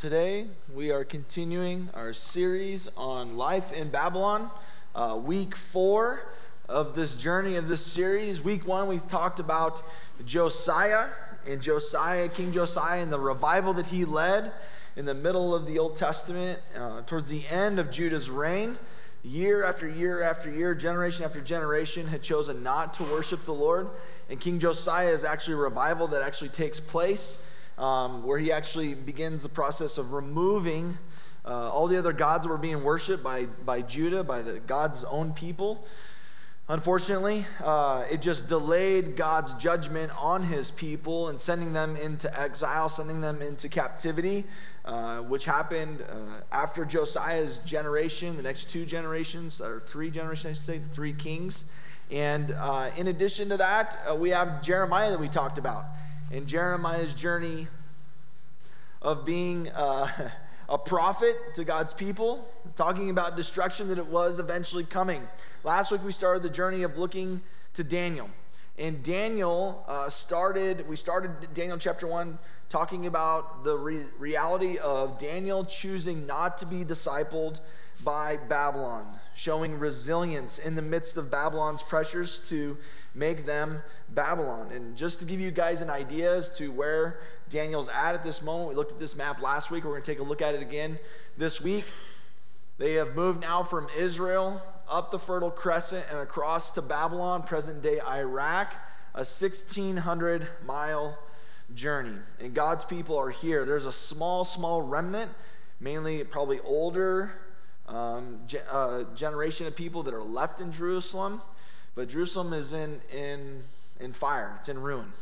today we are continuing our series on life in Babylon, uh, week four of this journey of this series. Week one, we talked about Josiah and Josiah, King Josiah, and the revival that he led in the middle of the Old Testament, uh, towards the end of Judah's reign. Year after year after year, generation after generation had chosen not to worship the Lord. And King Josiah is actually a revival that actually takes place um, where he actually begins the process of removing uh, all the other gods that were being worshipped by, by Judah, by the God's own people. Unfortunately, uh, it just delayed God's judgment on his people and sending them into exile, sending them into captivity, uh, which happened uh, after Josiah's generation, the next two generations, or three generations, I should say, the three kings. And uh, in addition to that, uh, we have Jeremiah that we talked about in Jeremiah's journey of being uh, a prophet to God's people, talking about destruction that it was eventually coming. Last week we started the journey of looking to Daniel. And Daniel uh, started, we started Daniel chapter 1 talking about the re- reality of Daniel choosing not to be discipled by Babylon, showing resilience in the midst of Babylon's pressures to make them Babylon. And just to give you guys an idea as to where Daniel's at at this moment, we looked at this map last week. We're going to take a look at it again this week. They have moved now from Israel up the Fertile Crescent and across to Babylon, present day Iraq, a 1,600 mile journey. And God's people are here. There's a small, small remnant, mainly probably older um, ge- uh, generation of people that are left in Jerusalem. But Jerusalem is in, in, in fire, it's in ruin.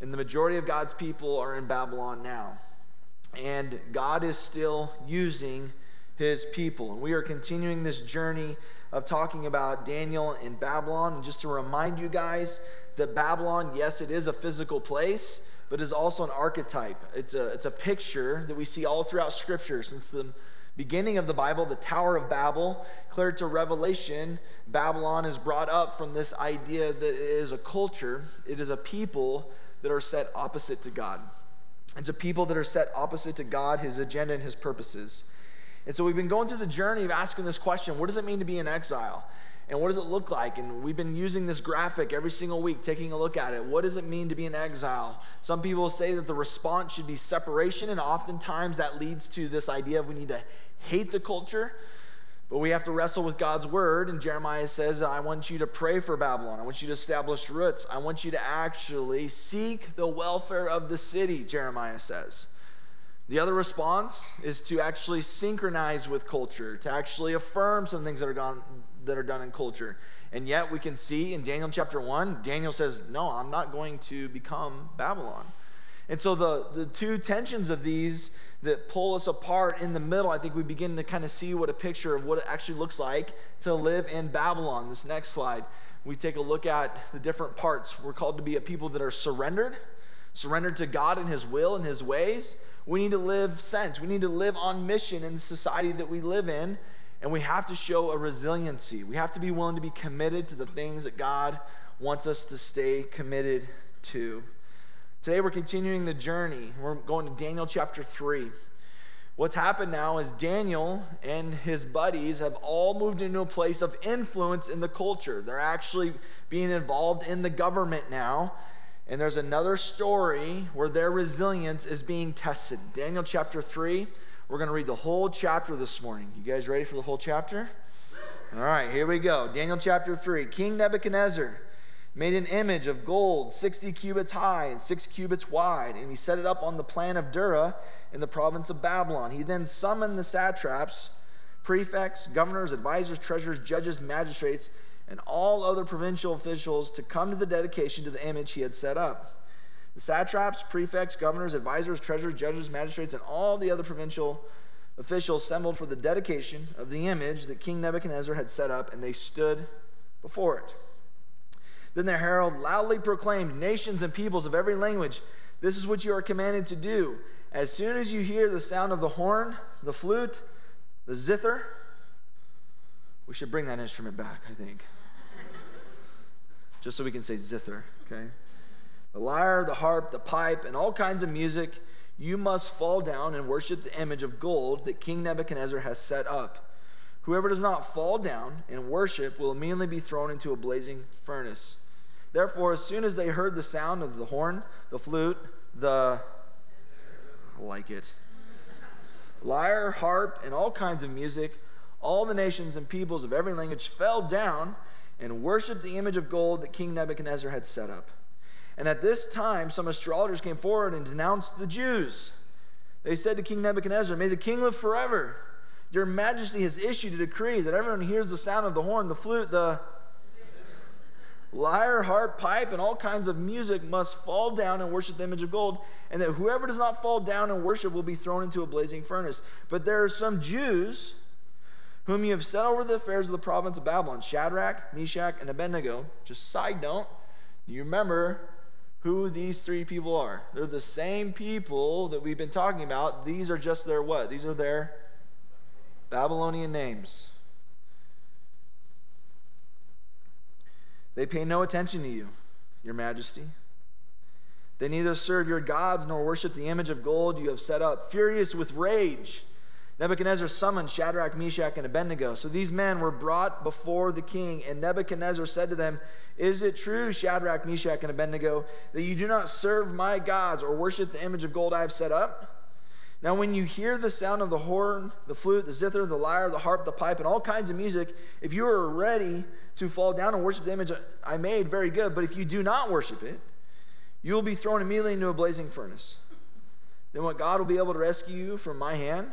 And the majority of God's people are in Babylon now. And God is still using his people. And we are continuing this journey of talking about Daniel in Babylon. And just to remind you guys that Babylon, yes, it is a physical place, but is also an archetype. It's a, it's a picture that we see all throughout Scripture since the beginning of the Bible, the Tower of Babel, clear to Revelation, Babylon is brought up from this idea that it is a culture, it is a people that are set opposite to God. It's a people that are set opposite to God, His agenda, and His purposes. And so we've been going through the journey of asking this question what does it mean to be in exile? And what does it look like? And we've been using this graphic every single week, taking a look at it. What does it mean to be in exile? Some people say that the response should be separation, and oftentimes that leads to this idea of we need to hate the culture, but we have to wrestle with God's word. And Jeremiah says, I want you to pray for Babylon. I want you to establish roots. I want you to actually seek the welfare of the city, Jeremiah says. The other response is to actually synchronize with culture, to actually affirm some things that are, gone, that are done in culture. And yet we can see in Daniel chapter 1, Daniel says, No, I'm not going to become Babylon. And so the, the two tensions of these that pull us apart in the middle, I think we begin to kind of see what a picture of what it actually looks like to live in Babylon. This next slide, we take a look at the different parts. We're called to be a people that are surrendered, surrendered to God and His will and His ways. We need to live sense. We need to live on mission in the society that we live in. And we have to show a resiliency. We have to be willing to be committed to the things that God wants us to stay committed to. Today we're continuing the journey. We're going to Daniel chapter 3. What's happened now is Daniel and his buddies have all moved into a place of influence in the culture. They're actually being involved in the government now. And there's another story where their resilience is being tested. Daniel chapter 3. We're going to read the whole chapter this morning. You guys ready for the whole chapter? All right, here we go. Daniel chapter 3. King Nebuchadnezzar made an image of gold 60 cubits high and 6 cubits wide, and he set it up on the plan of Dura in the province of Babylon. He then summoned the satraps, prefects, governors, advisors, treasurers, judges, magistrates, and all other provincial officials to come to the dedication to the image he had set up. The satraps, prefects, governors, advisors, treasurers, judges, magistrates, and all the other provincial officials assembled for the dedication of the image that King Nebuchadnezzar had set up, and they stood before it. Then the herald loudly proclaimed, Nations and peoples of every language, this is what you are commanded to do. As soon as you hear the sound of the horn, the flute, the zither, we should bring that instrument back, I think. Just so we can say zither, okay? The lyre, the harp, the pipe, and all kinds of music you must fall down and worship the image of gold that King Nebuchadnezzar has set up. Whoever does not fall down and worship will immediately be thrown into a blazing furnace. Therefore, as soon as they heard the sound of the horn, the flute, the. I like it. Lyre, harp, and all kinds of music, all the nations and peoples of every language fell down and worshiped the image of gold that King Nebuchadnezzar had set up. And at this time, some astrologers came forward and denounced the Jews. They said to King Nebuchadnezzar, May the king live forever. Your majesty has issued a decree that everyone hears the sound of the horn, the flute, the lyre, harp, pipe, and all kinds of music must fall down and worship the image of gold, and that whoever does not fall down and worship will be thrown into a blazing furnace. But there are some Jews whom you have set over the affairs of the province of Babylon Shadrach, Meshach, and Abednego. Just side note, you remember who these three people are. They're the same people that we've been talking about. These are just their what? These are their Babylonian names. They pay no attention to you, your majesty. They neither serve your gods nor worship the image of gold you have set up. Furious with rage, Nebuchadnezzar summoned Shadrach, Meshach, and Abednego. So these men were brought before the king, and Nebuchadnezzar said to them, Is it true, Shadrach, Meshach, and Abednego, that you do not serve my gods or worship the image of gold I have set up? Now, when you hear the sound of the horn, the flute, the zither, the lyre, the harp, the pipe, and all kinds of music, if you are ready to fall down and worship the image I made, very good. But if you do not worship it, you will be thrown immediately into a blazing furnace. Then what God will be able to rescue you from my hand?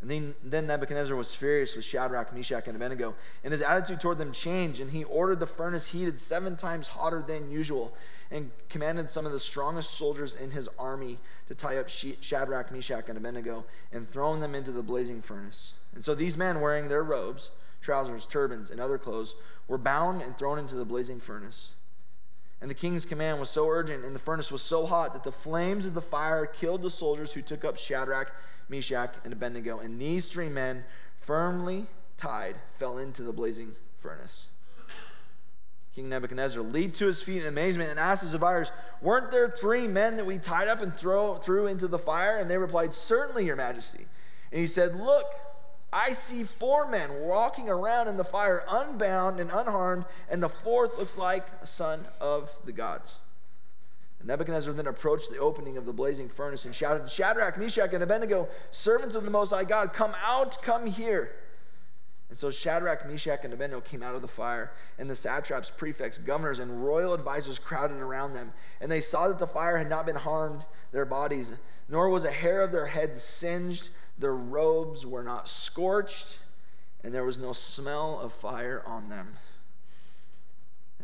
And then, then Nebuchadnezzar was furious with Shadrach, Meshach, and Abednego, and his attitude toward them changed, and he ordered the furnace heated seven times hotter than usual, and commanded some of the strongest soldiers in his army to tie up Shadrach, Meshach, and Abednego and throw them into the blazing furnace. And so these men, wearing their robes, trousers, turbans, and other clothes, were bound and thrown into the blazing furnace. And the king's command was so urgent, and the furnace was so hot that the flames of the fire killed the soldiers who took up Shadrach, Meshach, and Abednego. And these three men, firmly tied, fell into the blazing furnace. King Nebuchadnezzar leaped to his feet in amazement and asked his advisors, Weren't there three men that we tied up and throw, threw into the fire? And they replied, Certainly, Your Majesty. And he said, Look, I see four men walking around in the fire, unbound and unharmed, and the fourth looks like a son of the gods. And Nebuchadnezzar then approached the opening of the blazing furnace and shouted, Shadrach, Meshach, and Abednego, servants of the Most High God, come out, come here. And so Shadrach, Meshach, and Abednego came out of the fire, and the satraps, prefects, governors, and royal advisers crowded around them. And they saw that the fire had not been harmed their bodies, nor was a hair of their heads singed, their robes were not scorched, and there was no smell of fire on them.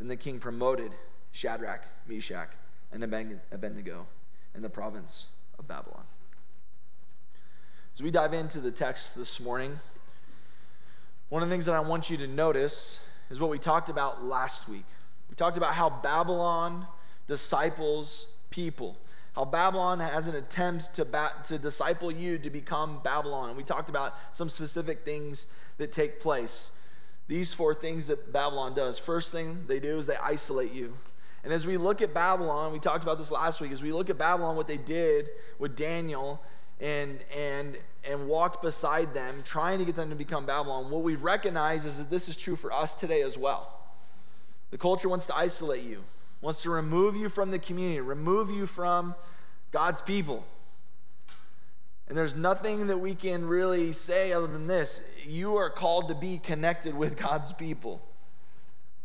Then the king promoted Shadrach, Meshach, and Abednego in the province of Babylon. As we dive into the text this morning, one of the things that I want you to notice is what we talked about last week. We talked about how Babylon disciples people, how Babylon has an attempt to, ba- to disciple you to become Babylon. And we talked about some specific things that take place these four things that Babylon does. First thing they do is they isolate you. And as we look at Babylon, we talked about this last week, as we look at Babylon, what they did with Daniel and, and, and walked beside them, trying to get them to become Babylon, what we recognize is that this is true for us today as well. The culture wants to isolate you, wants to remove you from the community, remove you from God's people. And there's nothing that we can really say other than this. You are called to be connected with God's people.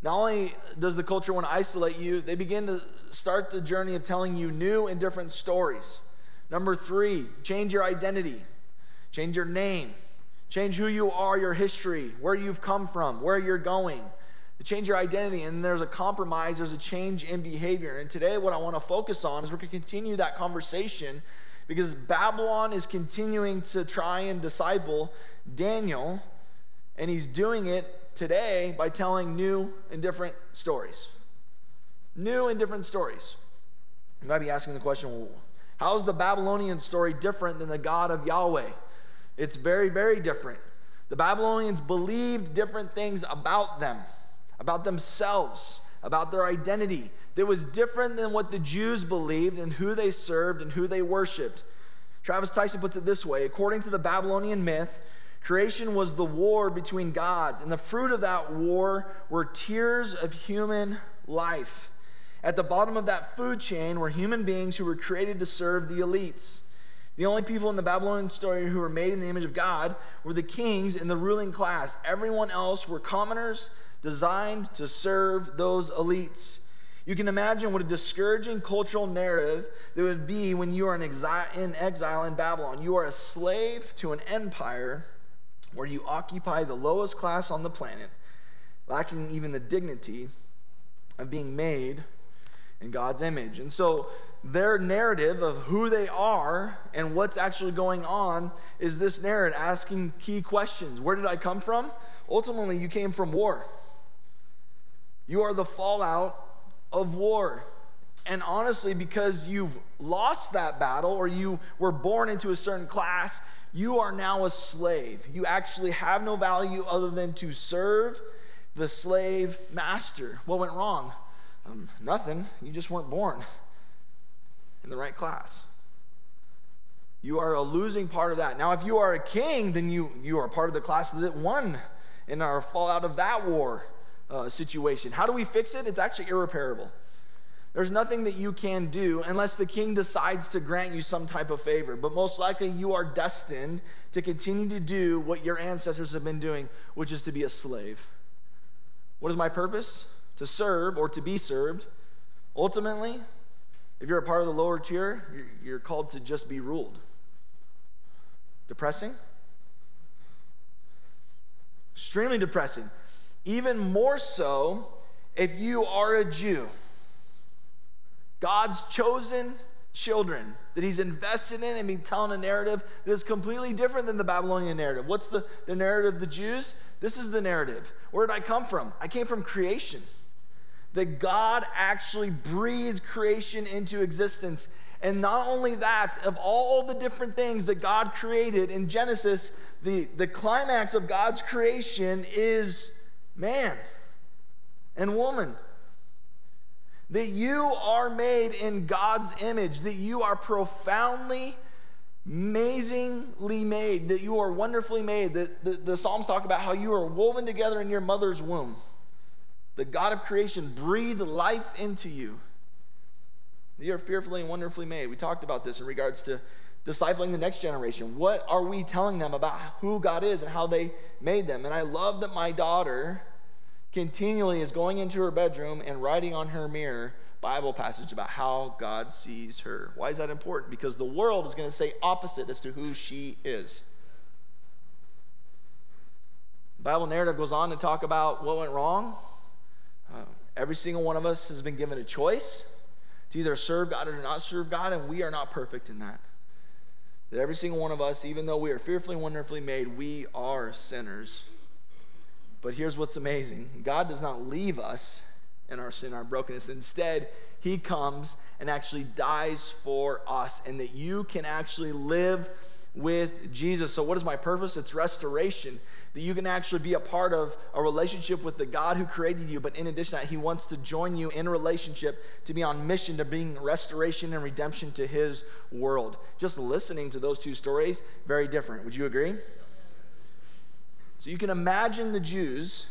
Not only does the culture want to isolate you, they begin to start the journey of telling you new and different stories. Number three, change your identity, change your name, change who you are, your history, where you've come from, where you're going. To change your identity, and there's a compromise, there's a change in behavior. And today, what I want to focus on is we're going to continue that conversation because Babylon is continuing to try and disciple Daniel, and he's doing it today by telling new and different stories. New and different stories. You might be asking the question well, how is the Babylonian story different than the God of Yahweh? It's very, very different. The Babylonians believed different things about them, about themselves, about their identity that was different than what the Jews believed and who they served and who they worshiped. Travis Tyson puts it this way according to the Babylonian myth, creation was the war between gods, and the fruit of that war were tiers of human life. At the bottom of that food chain were human beings who were created to serve the elites. The only people in the Babylonian story who were made in the image of God were the kings and the ruling class. Everyone else were commoners designed to serve those elites. You can imagine what a discouraging cultural narrative there would be when you are in exile, in exile in Babylon. You are a slave to an empire where you occupy the lowest class on the planet, lacking even the dignity of being made in God's image. And so their narrative of who they are and what's actually going on is this narrative asking key questions. Where did I come from? Ultimately, you came from war. You are the fallout of war. And honestly, because you've lost that battle or you were born into a certain class, you are now a slave. You actually have no value other than to serve the slave master. What went wrong? Um, nothing. You just weren't born in the right class. You are a losing part of that. Now, if you are a king, then you, you are part of the class that won and are fallout of that war uh, situation. How do we fix it? It's actually irreparable. There's nothing that you can do unless the king decides to grant you some type of favor. But most likely, you are destined to continue to do what your ancestors have been doing, which is to be a slave. What is my purpose? To serve or to be served. Ultimately, if you're a part of the lower tier, you're called to just be ruled. Depressing? Extremely depressing. Even more so if you are a Jew. God's chosen children that he's invested in and be telling a narrative that is completely different than the Babylonian narrative. What's the, the narrative of the Jews? This is the narrative. Where did I come from? I came from creation. That God actually breathed creation into existence. And not only that, of all the different things that God created in Genesis, the, the climax of God's creation is man and woman. That you are made in God's image, that you are profoundly, amazingly made, that you are wonderfully made. That the, the Psalms talk about how you are woven together in your mother's womb. The God of creation breathed life into you. You are fearfully and wonderfully made. We talked about this in regards to discipling the next generation? What are we telling them about who God is and how they made them? And I love that my daughter continually is going into her bedroom and writing on her mirror Bible passage about how God sees her. Why is that important? Because the world is going to say opposite as to who she is. Bible narrative goes on to talk about what went wrong. Uh, every single one of us has been given a choice to either serve God or not serve God, and we are not perfect in that. That every single one of us, even though we are fearfully and wonderfully made, we are sinners. But here's what's amazing God does not leave us in our sin, our brokenness. Instead, He comes and actually dies for us, and that you can actually live with Jesus. So, what is my purpose? It's restoration that you can actually be a part of a relationship with the God who created you. But in addition to that, He wants to join you in relationship to be on mission to bring restoration and redemption to His world. Just listening to those two stories, very different. Would you agree? So you can imagine the Jews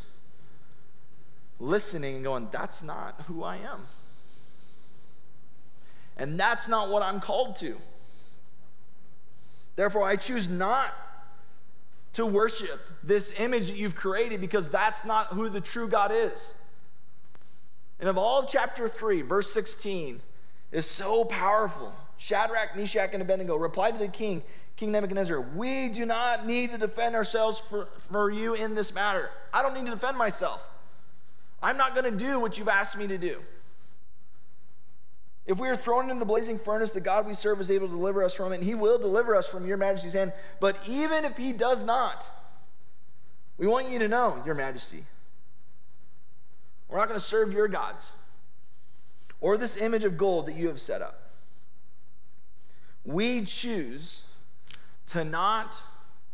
listening and going, That's not who I am. And that's not what I'm called to. Therefore, I choose not to worship this image that you've created because that's not who the true God is. And of all of chapter 3, verse 16 is so powerful. Shadrach, Meshach, and Abednego replied to the king, King Nebuchadnezzar, We do not need to defend ourselves for, for you in this matter. I don't need to defend myself. I'm not going to do what you've asked me to do. If we are thrown into the blazing furnace, the God we serve is able to deliver us from it, and he will deliver us from your majesty's hand. But even if he does not, we want you to know, your majesty, we're not going to serve your gods or this image of gold that you have set up. We choose to not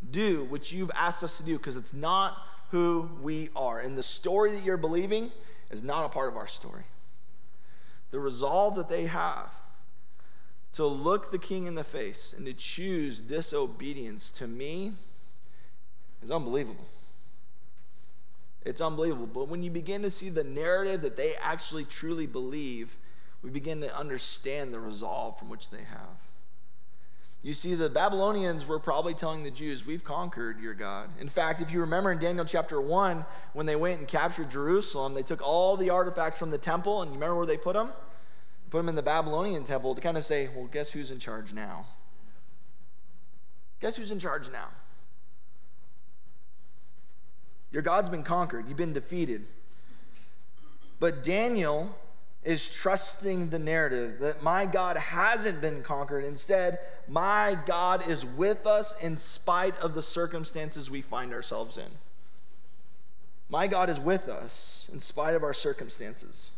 do what you've asked us to do because it's not who we are. And the story that you're believing is not a part of our story. The resolve that they have to look the king in the face and to choose disobedience to me is unbelievable. It's unbelievable. But when you begin to see the narrative that they actually truly believe, we begin to understand the resolve from which they have. You see, the Babylonians were probably telling the Jews, We've conquered your God. In fact, if you remember in Daniel chapter 1, when they went and captured Jerusalem, they took all the artifacts from the temple, and you remember where they put them? Put them in the Babylonian temple to kind of say, Well, guess who's in charge now? Guess who's in charge now? Your God's been conquered, you've been defeated. But Daniel is trusting the narrative that my God hasn't been conquered. Instead, my God is with us in spite of the circumstances we find ourselves in. My God is with us in spite of our circumstances.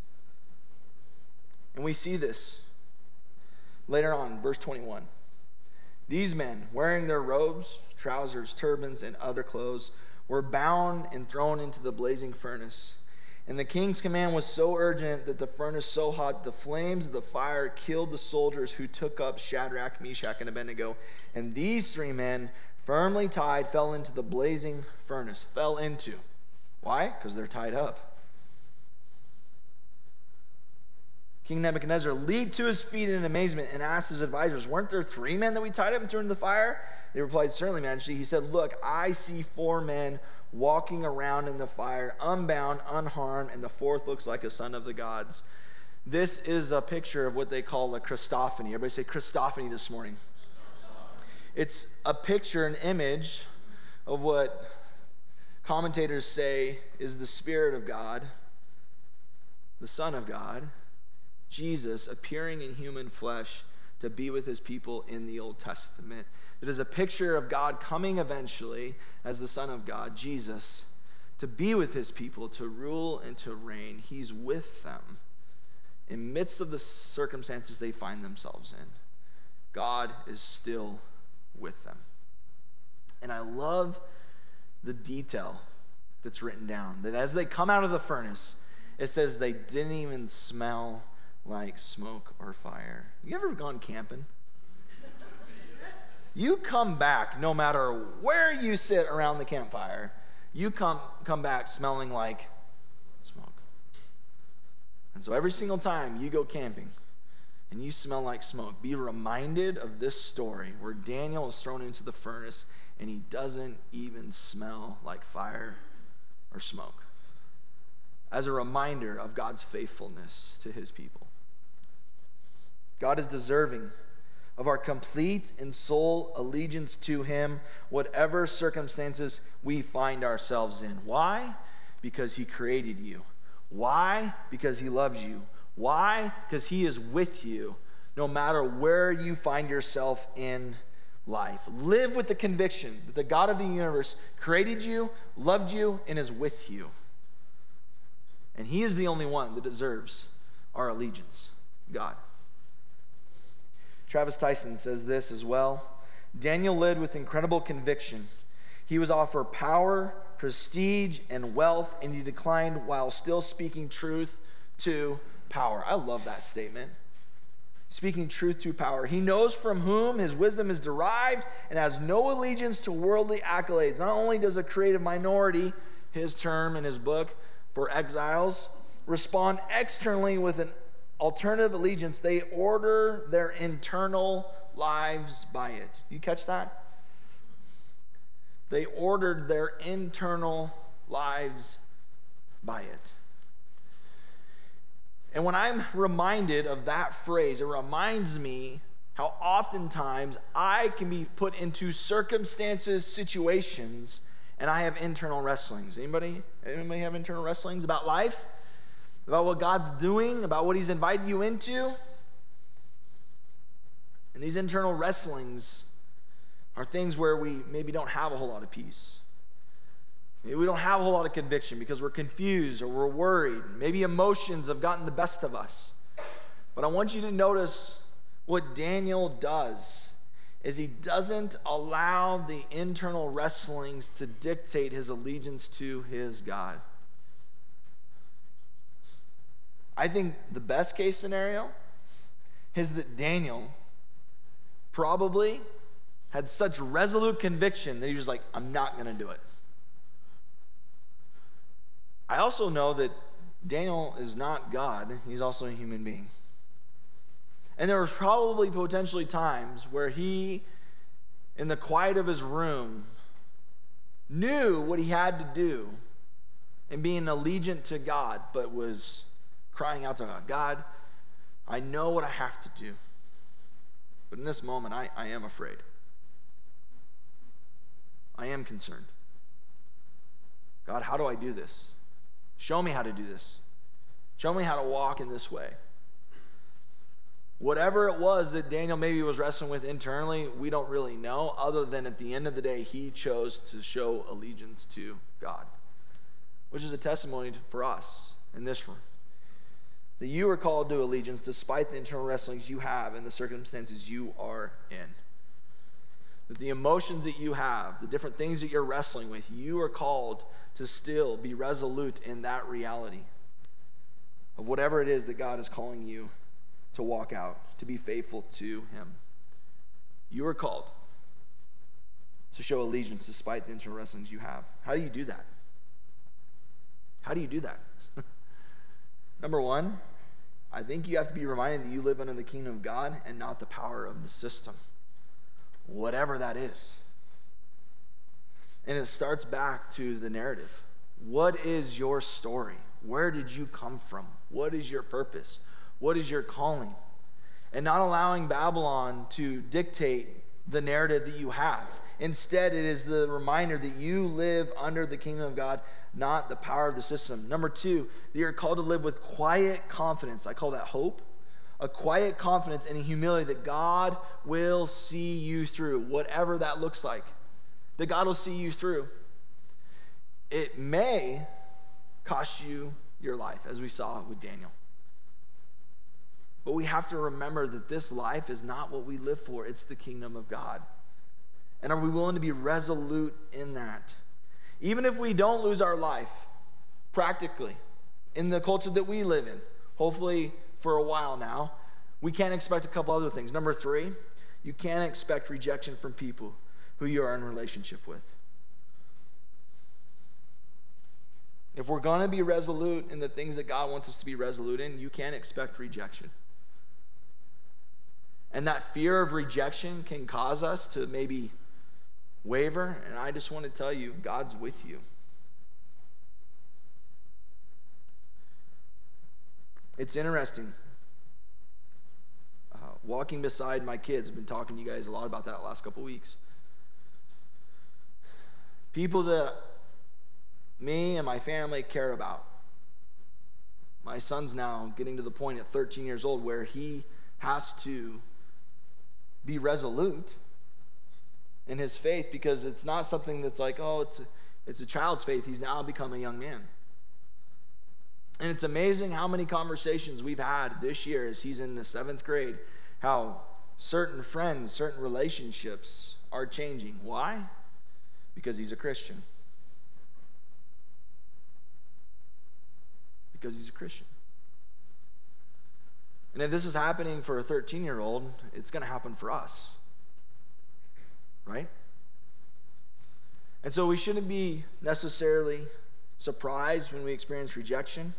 And we see this later on, verse 21. These men, wearing their robes, trousers, turbans, and other clothes, were bound and thrown into the blazing furnace. And the king's command was so urgent that the furnace so hot, the flames of the fire killed the soldiers who took up Shadrach, Meshach, and Abednego. And these three men, firmly tied, fell into the blazing furnace. Fell into. Why? Because they're tied up. King Nebuchadnezzar leaped to his feet in amazement and asked his advisors, Weren't there three men that we tied up and threw into the fire? They replied, Certainly, Majesty. He said, Look, I see four men walking around in the fire, unbound, unharmed, and the fourth looks like a son of the gods. This is a picture of what they call a Christophany. Everybody say Christophany this morning. It's a picture, an image of what commentators say is the Spirit of God, the Son of God, Jesus appearing in human flesh to be with his people in the Old Testament. It is a picture of God coming eventually as the Son of God, Jesus, to be with his people, to rule and to reign. He's with them in midst of the circumstances they find themselves in. God is still with them. And I love the detail that's written down that as they come out of the furnace, it says they didn't even smell like smoke or fire. You ever gone camping? You come back no matter where you sit around the campfire, you come, come back smelling like smoke. And so every single time you go camping and you smell like smoke, be reminded of this story where Daniel is thrown into the furnace and he doesn't even smell like fire or smoke. As a reminder of God's faithfulness to his people. God is deserving of our complete and sole allegiance to Him, whatever circumstances we find ourselves in. Why? Because He created you. Why? Because He loves you. Why? Because He is with you no matter where you find yourself in life. Live with the conviction that the God of the universe created you, loved you, and is with you. And He is the only one that deserves our allegiance God. Travis Tyson says this as well. Daniel lived with incredible conviction. He was offered power, prestige, and wealth, and he declined while still speaking truth to power. I love that statement. Speaking truth to power. He knows from whom his wisdom is derived and has no allegiance to worldly accolades. Not only does a creative minority, his term in his book for exiles, respond externally with an alternative allegiance, they order their internal lives by it. You catch that? They ordered their internal lives by it. And when I'm reminded of that phrase, it reminds me how oftentimes I can be put into circumstances, situations, and I have internal wrestlings. Anybody? Anybody have internal wrestlings about life? About what God's doing? About what He's invited you into? And these internal wrestlings are things where we maybe don't have a whole lot of peace. Maybe we don't have a whole lot of conviction because we're confused or we're worried. Maybe emotions have gotten the best of us. But I want you to notice what Daniel does is he doesn't allow the internal wrestlings to dictate his allegiance to his God. I think the best case scenario is that Daniel probably had such resolute conviction that he was like, I'm not going to do it. I also know that Daniel is not God, he's also a human being. And there were probably potentially times where he, in the quiet of his room, knew what he had to do and being allegiant to God, but was crying out to God God, I know what I have to do. But in this moment, I, I am afraid. I am concerned. God, how do I do this? Show me how to do this. Show me how to walk in this way. Whatever it was that Daniel maybe was wrestling with internally, we don't really know, other than at the end of the day, he chose to show allegiance to God, which is a testimony for us in this room. That you are called to allegiance despite the internal wrestlings you have and the circumstances you are in. That the emotions that you have, the different things that you're wrestling with, you are called to still be resolute in that reality of whatever it is that God is calling you to walk out, to be faithful to Him. You are called to show allegiance despite the internal wrestlings you have. How do you do that? How do you do that? Number one, I think you have to be reminded that you live under the kingdom of God and not the power of the system, whatever that is. And it starts back to the narrative. What is your story? Where did you come from? What is your purpose? What is your calling? And not allowing Babylon to dictate the narrative that you have. Instead, it is the reminder that you live under the kingdom of God, not the power of the system. Number two, that you're called to live with quiet confidence. I call that hope. A quiet confidence and a humility that God will see you through, whatever that looks like. That God will see you through. It may cost you your life, as we saw with Daniel. But we have to remember that this life is not what we live for, it's the kingdom of God. And are we willing to be resolute in that? Even if we don't lose our life, practically, in the culture that we live in, hopefully for a while now, we can't expect a couple other things. Number three, you can't expect rejection from people who you are in relationship with. If we're going to be resolute in the things that God wants us to be resolute in, you can't expect rejection. And that fear of rejection can cause us to maybe waver. And I just want to tell you, God's with you. It's interesting. Uh, walking beside my kids, I've been talking to you guys a lot about that last couple weeks. People that me and my family care about. My son's now getting to the point at 13 years old where he has to be resolute in his faith because it's not something that's like, oh, it's a, it's a child's faith. He's now become a young man. And it's amazing how many conversations we've had this year as he's in the seventh grade, how certain friends, certain relationships are changing. Why? Because he's a Christian. Because he's a Christian. And if this is happening for a 13 year old, it's going to happen for us. Right? And so we shouldn't be necessarily surprised when we experience rejection.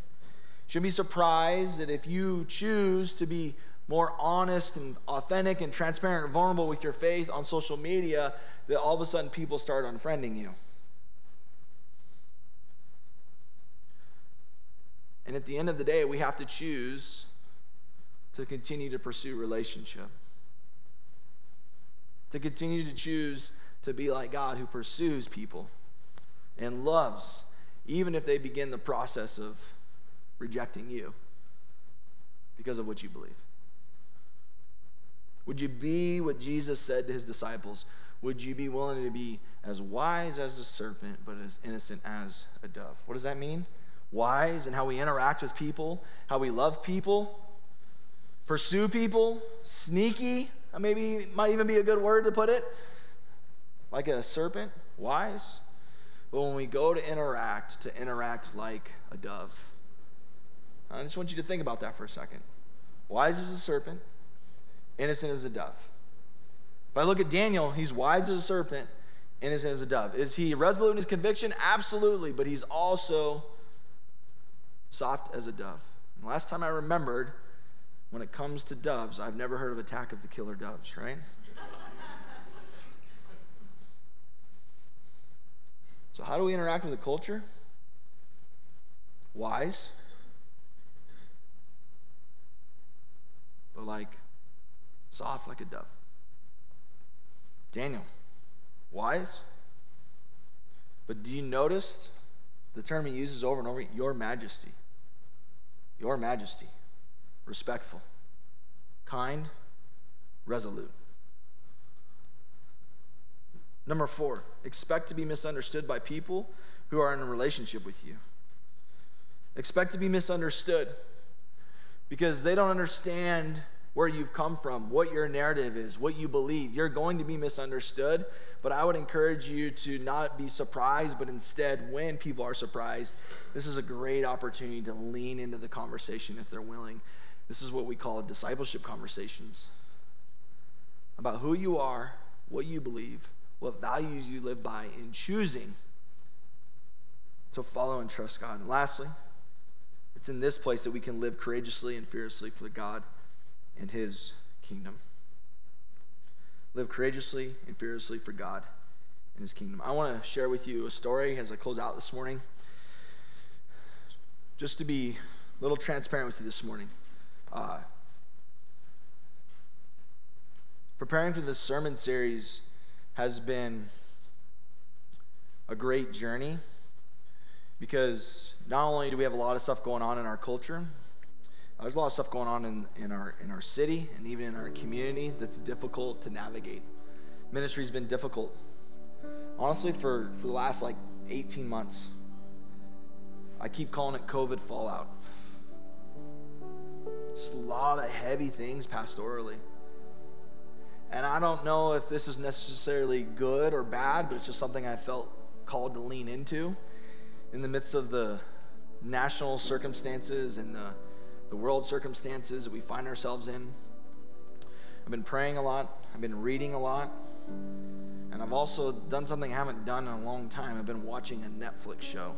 Shouldn't be surprised that if you choose to be more honest and authentic and transparent and vulnerable with your faith on social media, that all of a sudden people start unfriending you. And at the end of the day, we have to choose to continue to pursue relationship. To continue to choose to be like God who pursues people and loves, even if they begin the process of rejecting you because of what you believe. Would you be what Jesus said to his disciples? Would you be willing to be as wise as a serpent, but as innocent as a dove? What does that mean? Wise and how we interact with people, how we love people, pursue people, sneaky, Uh, maybe might even be a good word to put it, like a serpent, wise. But when we go to interact, to interact like a dove. I just want you to think about that for a second. Wise as a serpent, innocent as a dove. If I look at Daniel, he's wise as a serpent, innocent as a dove. Is he resolute in his conviction? Absolutely, but he's also soft as a dove. And last time I remembered, when it comes to doves, I've never heard of attack of the killer doves, right? so, how do we interact with the culture? Wise, but like soft like a dove. Daniel, wise, but do you notice the term he uses over and over? Your majesty. Your majesty. Respectful, kind, resolute. Number four, expect to be misunderstood by people who are in a relationship with you. Expect to be misunderstood because they don't understand where you've come from, what your narrative is, what you believe. You're going to be misunderstood, but I would encourage you to not be surprised, but instead, when people are surprised, this is a great opportunity to lean into the conversation if they're willing. This is what we call discipleship conversations about who you are, what you believe, what values you live by in choosing to follow and trust God. And lastly, it's in this place that we can live courageously and fearlessly for God and his kingdom. Live courageously and fearlessly for God and his kingdom. I want to share with you a story as I close out this morning. Just to be a little transparent with you this morning. Uh, preparing for this sermon series has been a great journey because not only do we have a lot of stuff going on in our culture, there's a lot of stuff going on in, in, our, in our city and even in our community that's difficult to navigate. Ministry's been difficult. Honestly, for, for the last like 18 months, I keep calling it COVID fallout. Just a lot of heavy things pastorally. And I don't know if this is necessarily good or bad, but it's just something I felt called to lean into in the midst of the national circumstances and the the world circumstances that we find ourselves in. I've been praying a lot, I've been reading a lot, and I've also done something I haven't done in a long time. I've been watching a Netflix show.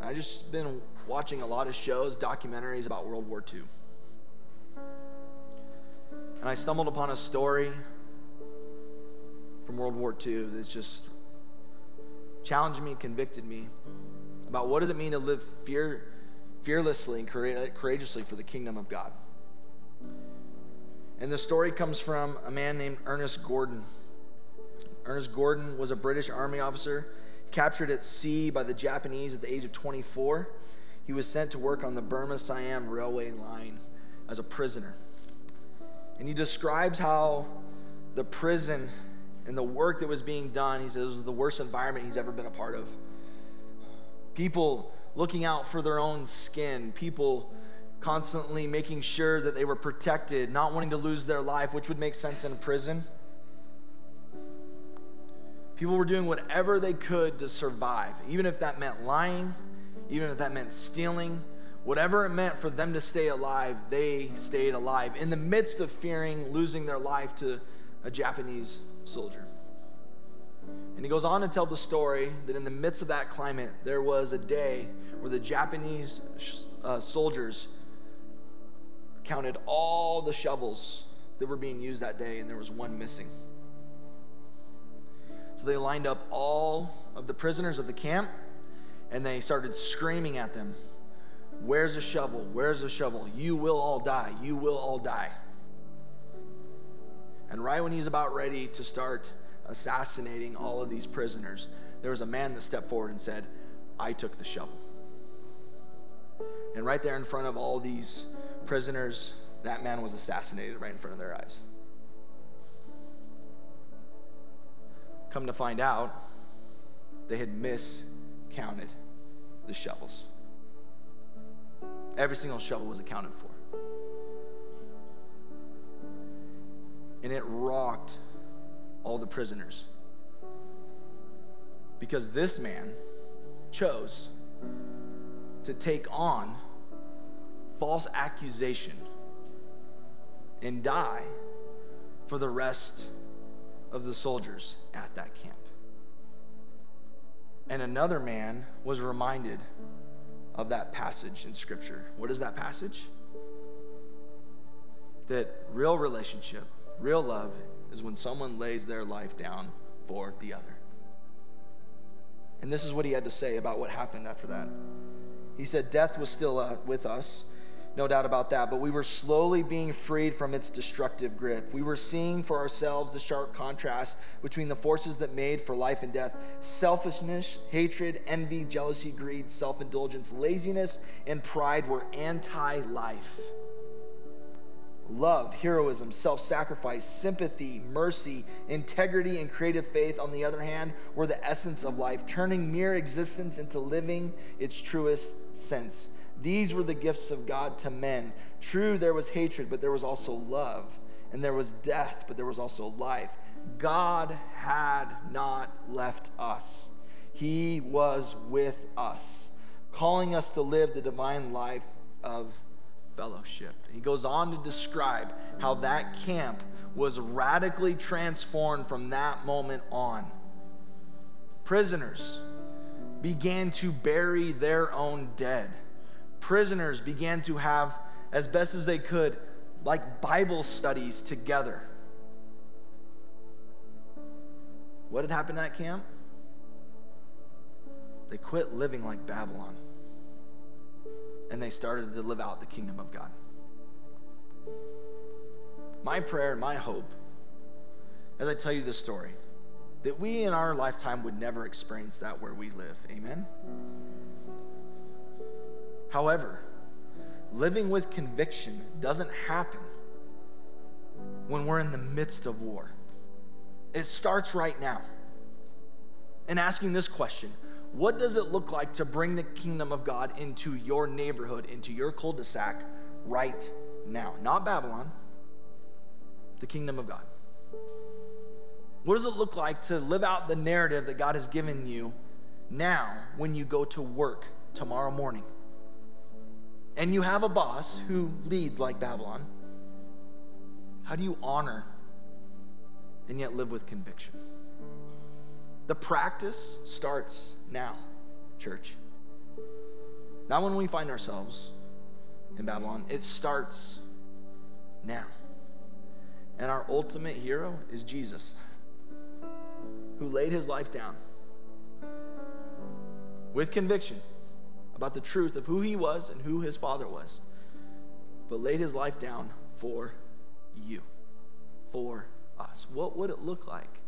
I just been watching a lot of shows, documentaries about World War II. And I stumbled upon a story from World War II that's just challenged me, convicted me about what does it mean to live fear fearlessly and courageously for the kingdom of God. And the story comes from a man named Ernest Gordon. Ernest Gordon was a British Army officer captured at sea by the Japanese at the age of 24. He was sent to work on the Burma Siam railway line as a prisoner. And he describes how the prison and the work that was being done, he says, was the worst environment he's ever been a part of. People looking out for their own skin, people constantly making sure that they were protected, not wanting to lose their life, which would make sense in prison. People were doing whatever they could to survive, even if that meant lying, even if that meant stealing, whatever it meant for them to stay alive, they stayed alive in the midst of fearing losing their life to a Japanese soldier. And he goes on to tell the story that in the midst of that climate, there was a day where the Japanese uh, soldiers counted all the shovels that were being used that day, and there was one missing. So they lined up all of the prisoners of the camp and they started screaming at them Where's a shovel? Where's a shovel? You will all die. You will all die. And right when he's about ready to start assassinating all of these prisoners, there was a man that stepped forward and said, I took the shovel. And right there in front of all these prisoners, that man was assassinated right in front of their eyes. Come to find out, they had miscounted the shovels. Every single shovel was accounted for. And it rocked all the prisoners. Because this man chose to take on false accusation and die for the rest of the soldiers at that camp. And another man was reminded of that passage in Scripture. What is that passage? That real relationship, real love, is when someone lays their life down for the other. And this is what he had to say about what happened after that. He said, Death was still uh, with us no doubt about that. But we were slowly being freed from its destructive grip. We were seeing for ourselves the sharp contrast between the forces that made for life and death selfishness, hatred, envy, jealousy, greed, self indulgence, laziness, and pride were anti life. Love, heroism, self sacrifice, sympathy, mercy, integrity, and creative faith, on the other hand, were the essence of life, turning mere existence into living its truest sense. These were the gifts of God to men. True, there was hatred, but there was also love. And there was death, but there was also life. God had not left us, He was with us, calling us to live the divine life of fellowship. He goes on to describe how that camp was radically transformed from that moment on. Prisoners began to bury their own dead prisoners began to have, as best as they could, like Bible studies together. What had happened at camp? They quit living like Babylon and they started to live out the kingdom of God. My prayer and my hope, as I tell you this story, that we in our lifetime would never experience that where we live. Amen? However, living with conviction doesn't happen when we're in the midst of war. It starts right now. And asking this question What does it look like to bring the kingdom of God into your neighborhood, into your cul de sac right now? Not Babylon, the kingdom of God. What does it look like to live out the narrative that God has given you now when you go to work tomorrow morning? And you have a boss who leads like Babylon, how do you honor and yet live with conviction? The practice starts now, church. Not when we find ourselves in Babylon, it starts now. And our ultimate hero is Jesus, who laid his life down with conviction about the truth of who he was and who his father was, but laid his life down for you, for us. What would it look like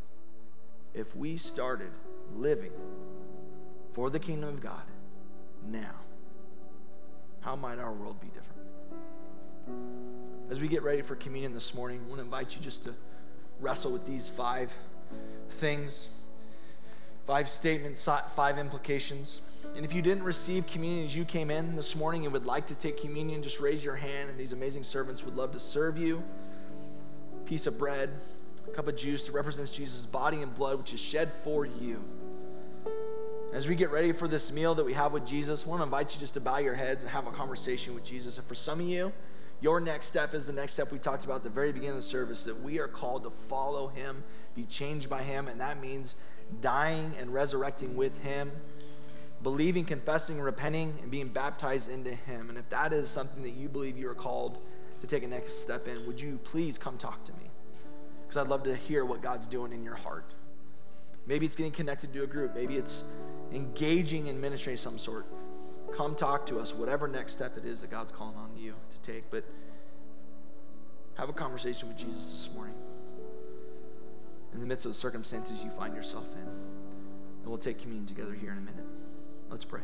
if we started living for the kingdom of God now? How might our world be different? As we get ready for communion this morning, I want to invite you just to wrestle with these five things, five statements, five implications. And if you didn't receive communion as you came in this morning and would like to take communion, just raise your hand, and these amazing servants would love to serve you. Piece of bread, cup of juice that represents Jesus' body and blood, which is shed for you. As we get ready for this meal that we have with Jesus, I want to invite you just to bow your heads and have a conversation with Jesus. And for some of you, your next step is the next step we talked about at the very beginning of the service that we are called to follow him, be changed by him, and that means dying and resurrecting with him believing, confessing, repenting, and being baptized into Him. And if that is something that you believe you are called to take a next step in, would you please come talk to me? Because I'd love to hear what God's doing in your heart. Maybe it's getting connected to a group, maybe it's engaging in ministry of some sort. Come talk to us, whatever next step it is that God's calling on you to take. But have a conversation with Jesus this morning in the midst of the circumstances you find yourself in. And we'll take communion together here in a minute. Let's pray.